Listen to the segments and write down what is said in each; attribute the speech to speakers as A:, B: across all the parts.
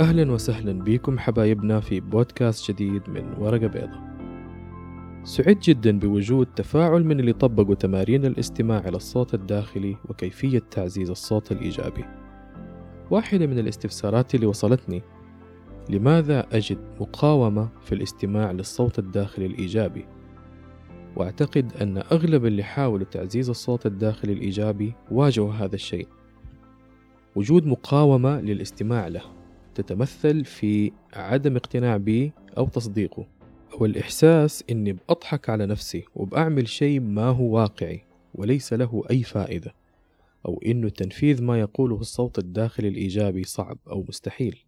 A: أهلا وسهلا بكم حبايبنا في بودكاست جديد من ورقة بيضة سعدت جدا بوجود تفاعل من اللي طبقوا تمارين الاستماع إلى الصوت الداخلي وكيفية تعزيز الصوت الإيجابي. واحدة من الاستفسارات اللي وصلتني لماذا أجد مقاومة في الاستماع للصوت الداخلي الإيجابي؟ وأعتقد أن أغلب اللي حاولوا تعزيز الصوت الداخلي الإيجابي واجهوا هذا الشيء. وجود مقاومة للاستماع له. تتمثل في عدم اقتناع به أو تصديقه أو الإحساس إني بأضحك على نفسي وبأعمل شيء ما هو واقعي وليس له أي فائدة أو إنه تنفيذ ما يقوله الصوت الداخلي الإيجابي صعب أو مستحيل.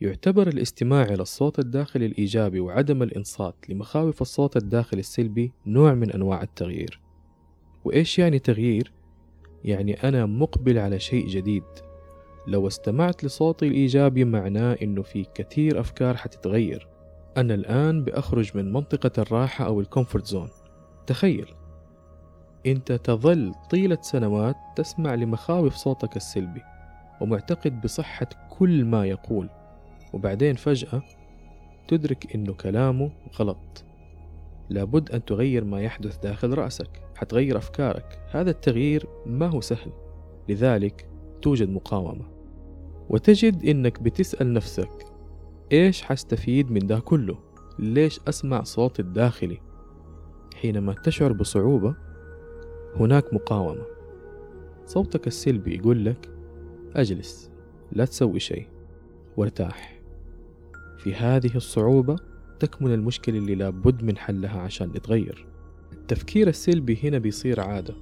A: يعتبر الاستماع إلى الصوت الداخلي الإيجابي وعدم الإنصات لمخاوف الصوت الداخلي السلبي نوع من أنواع التغيير. وإيش يعني تغيير؟ يعني أنا مقبل على شيء جديد. لو استمعت لصوتي الإيجابي معناه إنه في كثير أفكار حتتغير. أنا الآن بأخرج من منطقة الراحة أو ال comfort zone. تخيل. أنت تظل طيلة سنوات تسمع لمخاوف صوتك السلبي ومعتقد بصحة كل ما يقول. وبعدين فجأة تدرك إنه كلامه غلط. لابد أن تغير ما يحدث داخل رأسك. حتغير أفكارك. هذا التغيير ما هو سهل. لذلك توجد مقاومة. وتجد إنك بتسأل نفسك إيش حستفيد من ده كله؟ ليش أسمع صوت الداخلي؟ حينما تشعر بصعوبة هناك مقاومة. صوتك السلبي يقول لك أجلس لا تسوي شيء وارتاح. في هذه الصعوبة تكمن المشكلة اللي لابد من حلها عشان نتغير. التفكير السلبي هنا بيصير عادة.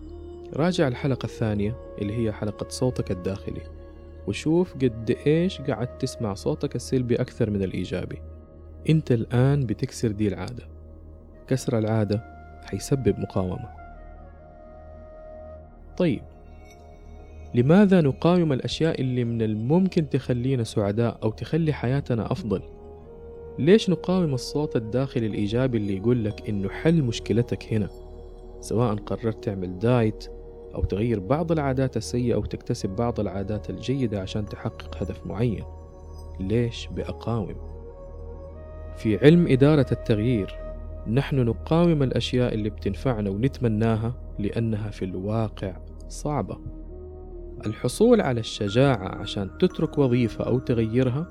A: راجع الحلقة الثانية اللي هي حلقة صوتك الداخلي. وشوف قد إيش قاعد تسمع صوتك السلبي أكثر من الإيجابي أنت الآن بتكسر دي العادة كسر العادة حيسبب مقاومة طيب لماذا نقاوم الأشياء اللي من الممكن تخلينا سعداء أو تخلي حياتنا أفضل؟ ليش نقاوم الصوت الداخلي الإيجابي اللي يقول لك إنه حل مشكلتك هنا؟ سواء قررت تعمل دايت أو تغير بعض العادات السيئة أو تكتسب بعض العادات الجيدة عشان تحقق هدف معين. ليش بأقاوم؟ في علم إدارة التغيير نحن نقاوم الأشياء اللي بتنفعنا ونتمناها لأنها في الواقع صعبة. الحصول على الشجاعة عشان تترك وظيفة أو تغيرها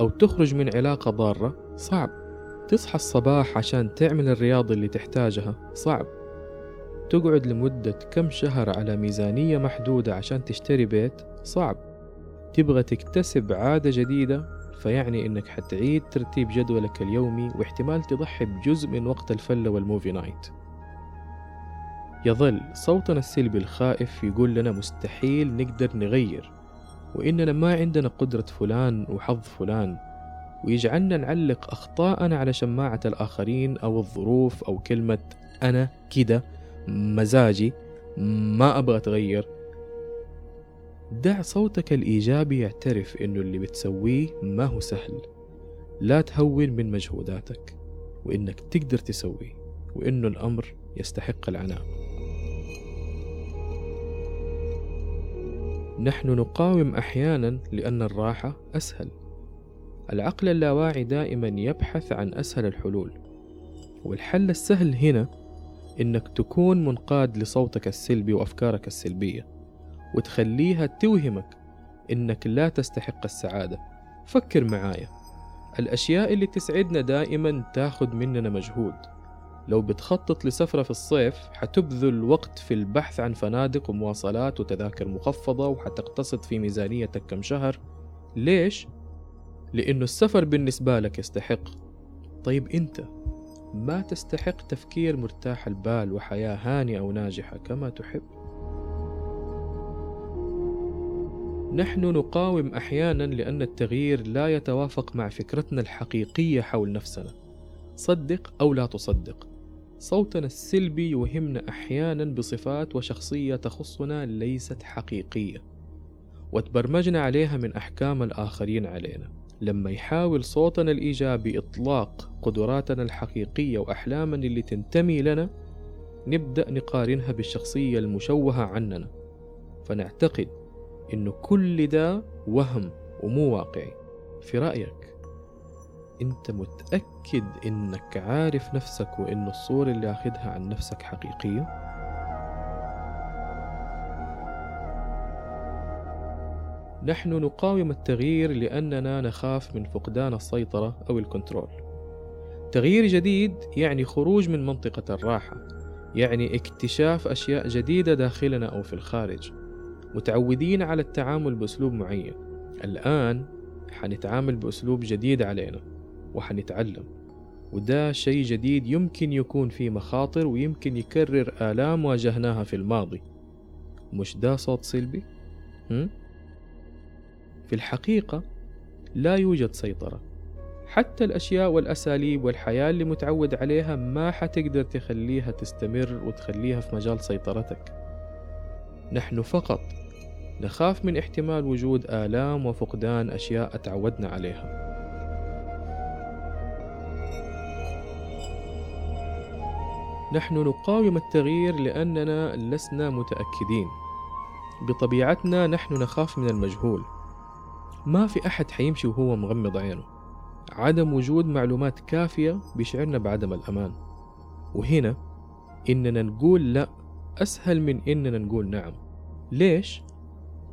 A: أو تخرج من علاقة ضارة صعب. تصحى الصباح عشان تعمل الرياضة اللي تحتاجها صعب. تقعد لمدة كم شهر على ميزانية محدودة عشان تشتري بيت؟ صعب. تبغى تكتسب عادة جديدة؟ فيعني إنك حتعيد ترتيب جدولك اليومي واحتمال تضحي بجزء من وقت الفلة وال movie night يظل صوتنا السلبي الخائف يقول لنا مستحيل نقدر نغير وإننا ما عندنا قدرة فلان وحظ فلان ويجعلنا نعلق أخطاءنا على شماعة الآخرين أو الظروف أو كلمة أنا كده. مزاجي ما أبغى أتغير. دع صوتك الإيجابي يعترف إنه اللي بتسويه ما هو سهل. لا تهون من مجهوداتك وإنك تقدر تسويه وإنه الأمر يستحق العناء. نحن نقاوم أحيانا لأن الراحة أسهل. العقل اللاواعي دائما يبحث عن أسهل الحلول والحل السهل هنا إنك تكون منقاد لصوتك السلبي وأفكارك السلبية وتخليها توهمك إنك لا تستحق السعادة. فكر معايا. الأشياء اللي تسعدنا دائما تاخد مننا مجهود. لو بتخطط لسفرة في الصيف حتبذل وقت في البحث عن فنادق ومواصلات وتذاكر مخفضة وحتقتصد في ميزانيتك كم شهر. ليش؟ لأنه السفر بالنسبة لك يستحق. طيب أنت ما تستحق تفكير مرتاح البال وحياة هانئة وناجحة كما تحب. نحن نقاوم أحيانا لأن التغيير لا يتوافق مع فكرتنا الحقيقية حول نفسنا. صدق أو لا تصدق. صوتنا السلبي يوهمنا أحيانا بصفات وشخصية تخصنا ليست حقيقية. وتبرمجنا عليها من أحكام الآخرين علينا. لما يحاول صوتنا الإيجابي إطلاق قدراتنا الحقيقية وأحلامنا اللي تنتمي لنا نبدأ نقارنها بالشخصية المشوهة عننا فنعتقد إنه كل ده وهم ومو واقعي في رأيك أنت متأكد إنك عارف نفسك وإن الصورة اللي أخذها عن نفسك حقيقية؟ نحن نقاوم التغيير لأننا نخاف من فقدان السيطرة أو الكنترول. تغيير جديد يعني خروج من منطقة الراحة، يعني اكتشاف أشياء جديدة داخلنا أو في الخارج. متعودين على التعامل بأسلوب معين، الآن حنتعامل بأسلوب جديد علينا وحنتعلم وده شيء جديد يمكن يكون فيه مخاطر ويمكن يكرر آلام واجهناها في الماضي مش ده صوت سلبي؟ هم؟ في الحقيقة لا يوجد سيطرة. حتى الأشياء والأساليب والحياة اللي متعود عليها ما حتقدر تخليها تستمر وتخليها في مجال سيطرتك. نحن فقط نخاف من احتمال وجود آلام وفقدان أشياء تعودنا عليها. نحن نقاوم التغيير لأننا لسنا متأكدين. بطبيعتنا نحن نخاف من المجهول. ما في أحد حيمشي وهو مغمض عينه. عدم وجود معلومات كافية بيشعرنا بعدم الأمان. وهنا إننا نقول لا أسهل من إننا نقول نعم. ليش؟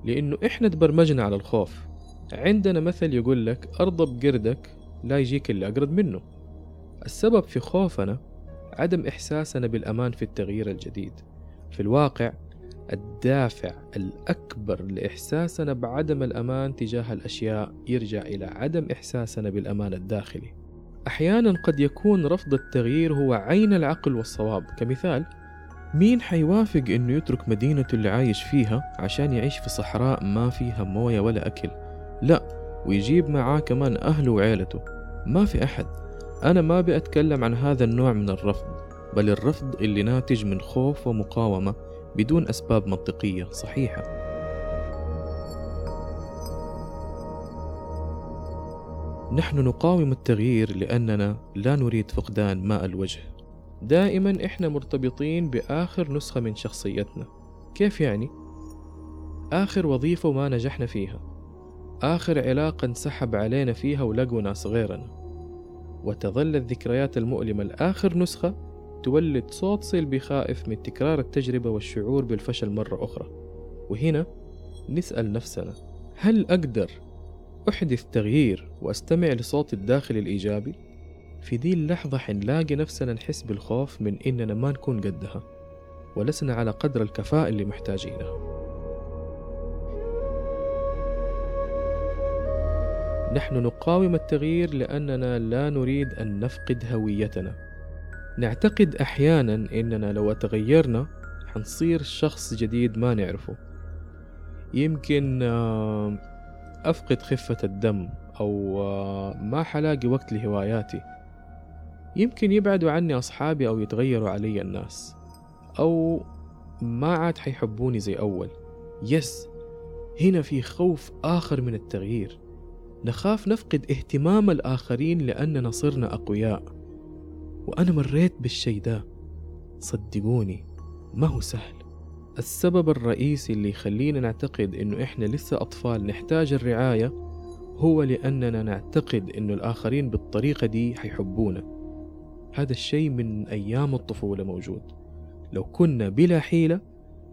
A: لأنه إحنا تبرمجنا على الخوف. عندنا مثل يقول لك أرضى بقردك لا يجيك اللي أقرب منه. السبب في خوفنا عدم إحساسنا بالأمان في التغيير الجديد. في الواقع الدافع الأكبر لإحساسنا بعدم الأمان تجاه الأشياء يرجع إلى عدم إحساسنا بالأمان الداخلي. أحيانا قد يكون رفض التغيير هو عين العقل والصواب. كمثال مين حيوافق إنه يترك مدينته اللي عايش فيها عشان يعيش في صحراء ما فيها موية ولا أكل؟ لا ويجيب معاه كمان أهله وعيلته. ما في أحد. أنا ما بأتكلم عن هذا النوع من الرفض بل الرفض اللي ناتج من خوف ومقاومة. بدون أسباب منطقية صحيحة. نحن نقاوم التغيير لأننا لا نريد فقدان ماء الوجه. دائما إحنا مرتبطين بآخر نسخة من شخصيتنا. كيف يعني؟ آخر وظيفة وما نجحنا فيها. آخر علاقة انسحب علينا فيها ولقوا ناس غيرنا وتظل الذكريات المؤلمة. لآخر نسخة تولد صوت سلبي خائف من تكرار التجربة والشعور بالفشل مرة أخرى. وهنا نسأل نفسنا هل أقدر أحدث تغيير وأستمع لصوت الداخل الإيجابي؟ في دي اللحظة حنلاقي نفسنا نحس بالخوف من إننا ما نكون قدها ولسنا على قدر الكفاءة اللي محتاجينها. نحن نقاوم التغيير لأننا لا نريد أن نفقد هويتنا. نعتقد أحيانا إننا لو تغيرنا حنصير شخص جديد ما نعرفه. يمكن آه، أفقد خفة الدم أو آه، ما حلاقي وقت لهواياتي. يمكن يبعدوا عني أصحابي أو يتغيروا علي الناس. أو ما عاد حيحبوني زي أول. يس هنا في خوف آخر من التغيير. نخاف نفقد اهتمام الآخرين لأننا صرنا أقوياء. وأنا مريت بالشي ده. صدقوني ما هو سهل. السبب الرئيسي اللي يخلينا نعتقد إنه إحنا لسه أطفال نحتاج الرعاية هو لأننا نعتقد إنه الآخرين بالطريقة دي حيحبونا. هذا الشيء من أيام الطفولة موجود. لو كنا بلا حيلة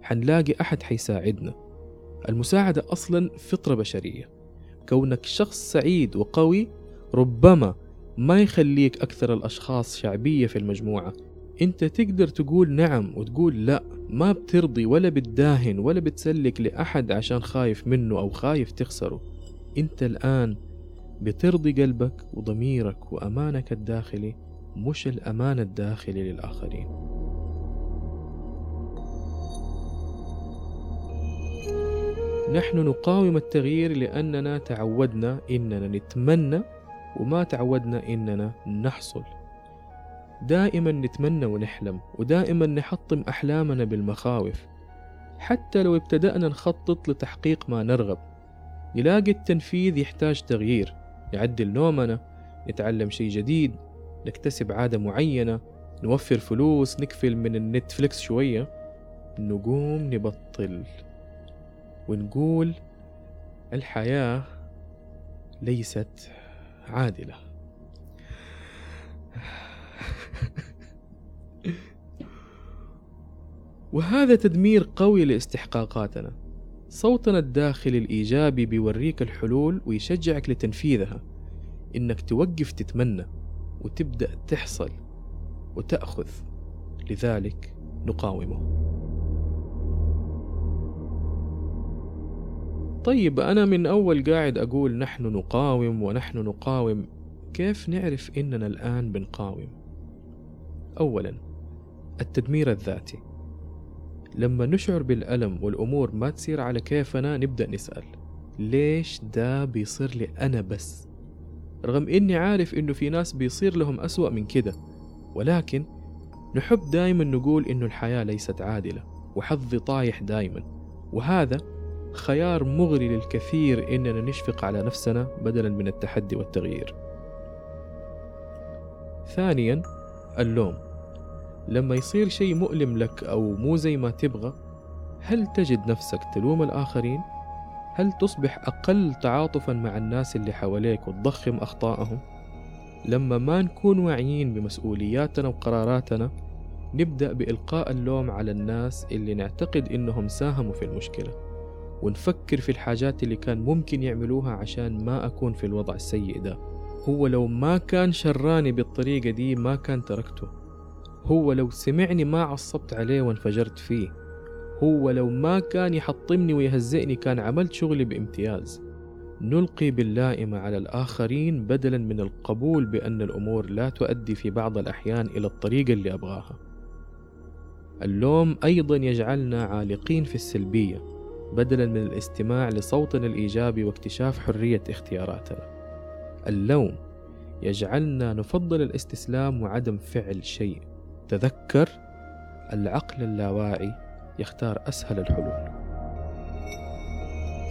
A: حنلاقي أحد حيساعدنا. المساعدة أصلا فطرة بشرية. كونك شخص سعيد وقوي ربما ما يخليك أكثر الأشخاص شعبية في المجموعة. أنت تقدر تقول نعم وتقول لا ما بترضي ولا بتداهن ولا بتسلك لأحد عشان خايف منه أو خايف تخسره. أنت الآن بترضي قلبك وضميرك وأمانك الداخلي مش الأمان الداخلي للآخرين. نحن نقاوم التغيير لأننا تعودنا إننا نتمنى وما تعودنا إننا نحصل. دائما نتمنى ونحلم ودائما نحطم أحلامنا بالمخاوف. حتى لو ابتدأنا نخطط لتحقيق ما نرغب. نلاقي التنفيذ يحتاج تغيير. نعدل نومنا نتعلم شيء جديد نكتسب عادة معينة نوفر فلوس نكفل من النتفليكس شوية. نقوم نبطل. ونقول الحياة ليست عادلة وهذا تدمير قوي لاستحقاقاتنا. صوتنا الداخلي الإيجابي بيوريك الحلول ويشجعك لتنفيذها. إنك توقف تتمنى وتبدأ تحصل وتأخذ. لذلك نقاومه. طيب أنا من أول قاعد أقول نحن نقاوم ونحن نقاوم. كيف نعرف إننا الآن بنقاوم؟ أولا التدمير الذاتي. لما نشعر بالألم والأمور ما تصير على كيفنا نبدأ نسأل ليش ده بيصير لي أنا بس؟ رغم إني عارف إنه في ناس بيصير لهم أسوأ من كده ولكن نحب دايما نقول إنه الحياة ليست عادلة وحظي طايح دايما. وهذا خيار مغري للكثير إننا نشفق على نفسنا بدلا من التحدي والتغيير ثانيا اللوم لما يصير شيء مؤلم لك أو مو زي ما تبغى هل تجد نفسك تلوم الآخرين؟ هل تصبح أقل تعاطفا مع الناس اللي حواليك وتضخم أخطائهم؟ لما ما نكون واعيين بمسؤولياتنا وقراراتنا نبدأ بإلقاء اللوم على الناس اللي نعتقد إنهم ساهموا في المشكلة ونفكر في الحاجات اللي كان ممكن يعملوها عشان ما أكون في الوضع السيء ده. هو لو ما كان شراني بالطريقة دي ما كان تركته. هو لو سمعني ما عصبت عليه وانفجرت فيه. هو لو ما كان يحطمني ويهزئني كان عملت شغلي بامتياز. نلقي باللائمة على الآخرين بدلا من القبول بأن الأمور لا تؤدي في بعض الأحيان إلى الطريقة اللي أبغاها. اللوم أيضا يجعلنا عالقين في السلبية. بدلا من الاستماع لصوتنا الإيجابي واكتشاف حرية اختياراتنا اللوم. يجعلنا نفضل الاستسلام وعدم فعل شيء. تذكر. العقل اللاواعي يختار أسهل الحلول.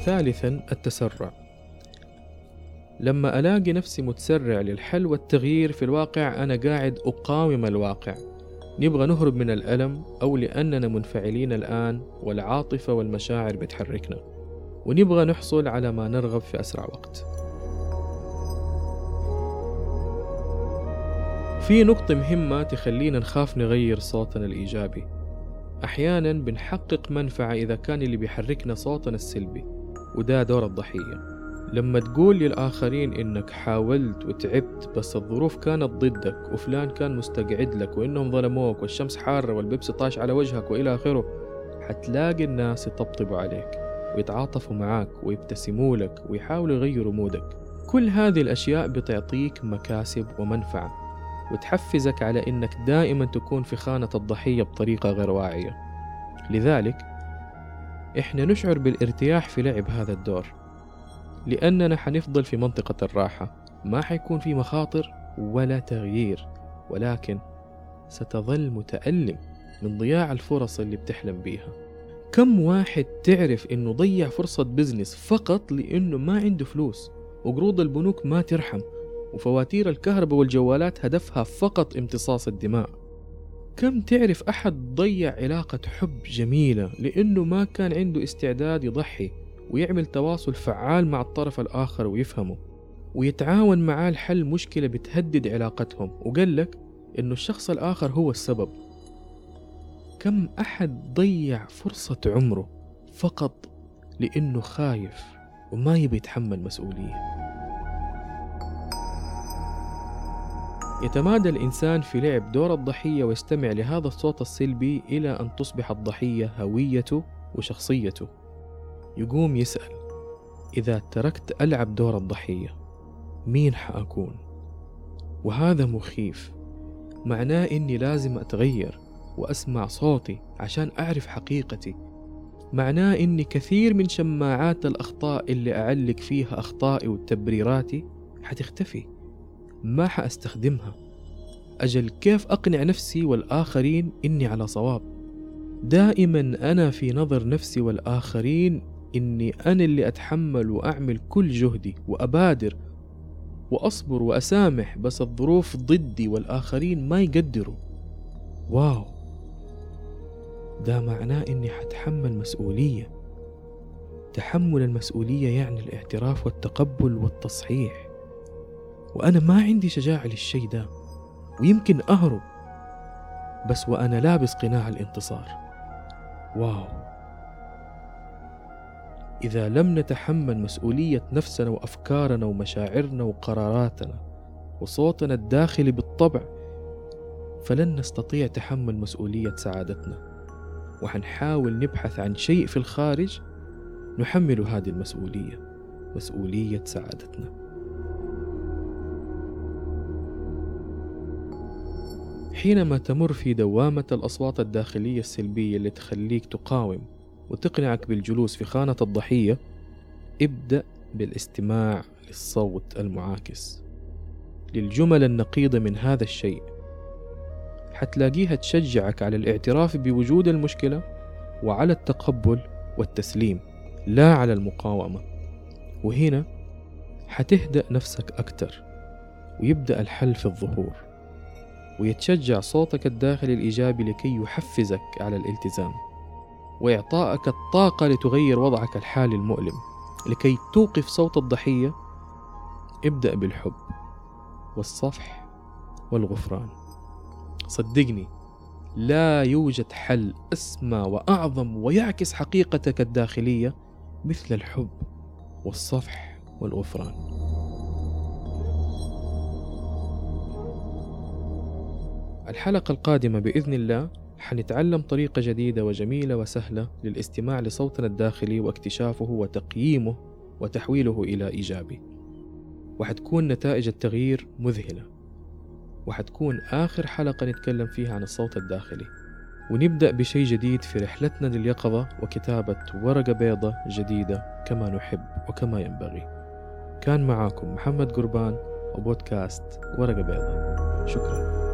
A: ثالثا التسرع. لما ألاقي نفسي متسرع للحل والتغيير في الواقع أنا قاعد أقاوم الواقع. نبغى نهرب من الألم أو لأننا منفعلين الآن والعاطفة والمشاعر بتحركنا. ونبغى نحصل على ما نرغب في أسرع وقت. في نقطة مهمة تخلينا نخاف نغير صوتنا الإيجابي. أحيانا بنحقق منفعة إذا كان اللي بيحركنا صوتنا السلبي وده دور الضحية. لما تقول للآخرين إنك حاولت وتعبت بس الظروف كانت ضدك وفلان كان مستقعد لك وإنهم ظلموك والشمس حارة والبيبسي طاش على وجهك وإلى آخره حتلاقي الناس يطبطبوا عليك ويتعاطفوا معاك ويبتسموا لك ويحاولوا يغيروا مودك. كل هذه الأشياء بتعطيك مكاسب ومنفعة وتحفزك على إنك دائما تكون في خانة الضحية بطريقة غير واعية. لذلك إحنا نشعر بالارتياح في لعب هذا الدور. لأننا حنفضل في منطقة الراحة. ما حيكون في مخاطر ولا تغيير ولكن ستظل متألم من ضياع الفرص اللي بتحلم بيها. كم واحد تعرف إنه ضيع فرصة بزنس فقط لإنه ما عنده فلوس وقروض البنوك ما ترحم وفواتير الكهرباء والجوالات هدفها فقط امتصاص الدماء. كم تعرف أحد ضيع علاقة حب جميلة لأنه ما كان عنده استعداد يضحي ويعمل تواصل فعال مع الطرف الآخر ويفهمه ويتعاون معاه لحل مشكلة بتهدد علاقتهم وقال لك إنه الشخص الآخر هو السبب. كم أحد ضيع فرصة عمره فقط لأنه خايف وما يبي يتحمل مسؤولية؟ يتمادى الإنسان في لعب دور الضحية ويستمع لهذا الصوت السلبي إلى أن تصبح الضحية هويته وشخصيته. يقوم يسأل إذا تركت ألعب دور الضحية مين حأكون؟ وهذا مخيف معناه إني لازم أتغير وأسمع صوتي عشان أعرف حقيقتي. معناه إني كثير من شماعات الأخطاء اللي أعلق فيها أخطائي وتبريراتي حتختفي ما حأستخدمها. أجل كيف أقنع نفسي والآخرين إني على صواب؟ دائما أنا في نظر نفسي والآخرين إني أنا اللي أتحمل وأعمل كل جهدي وأبادر وأصبر وأسامح بس الظروف ضدي والآخرين ما يقدروا. واو. ده معناه إني حتحمل مسؤولية. تحمل المسؤولية يعني الاعتراف والتقبل والتصحيح. وأنا ما عندي شجاعة للشيء ده ويمكن أهرب بس وأنا لابس قناع الانتصار. واو. إذا لم نتحمل مسؤولية نفسنا وأفكارنا ومشاعرنا وقراراتنا وصوتنا الداخلي بالطبع فلن نستطيع تحمل مسؤولية سعادتنا. وحنحاول نبحث عن شيء في الخارج نحمل هذه المسؤولية مسؤولية سعادتنا. حينما تمر في دوامة الأصوات الداخلية السلبية اللي تخليك تقاوم وتقنعك بالجلوس في خانة الضحية ابدأ بالاستماع للصوت المعاكس. للجمل النقيضة من هذا الشيء حتلاقيها تشجعك على الاعتراف بوجود المشكلة وعلى التقبل والتسليم لا على المقاومة. وهنا حتهدأ نفسك أكتر ويبدأ الحل في الظهور ويتشجع صوتك الداخلي الإيجابي لكي يحفزك على الالتزام. وإعطائك الطاقة لتغير وضعك الحالي المؤلم. لكي توقف صوت الضحية ابدأ بالحب والصفح والغفران. صدقني لا يوجد حل أسمى وأعظم ويعكس حقيقتك الداخلية مثل الحب والصفح والغفران. الحلقة القادمة بإذن الله حنتعلم طريقة جديدة وجميلة وسهلة للاستماع لصوتنا الداخلي واكتشافه وتقييمه وتحويله إلى إيجابي. وحتكون نتائج التغيير مذهلة. وحتكون آخر حلقة نتكلم فيها عن الصوت الداخلي. ونبدأ بشيء جديد في رحلتنا لليقظة وكتابة ورقة بيضة جديدة كما نحب وكما ينبغي. كان معاكم محمد قربان وبودكاست ورقة بيضة. شكراً.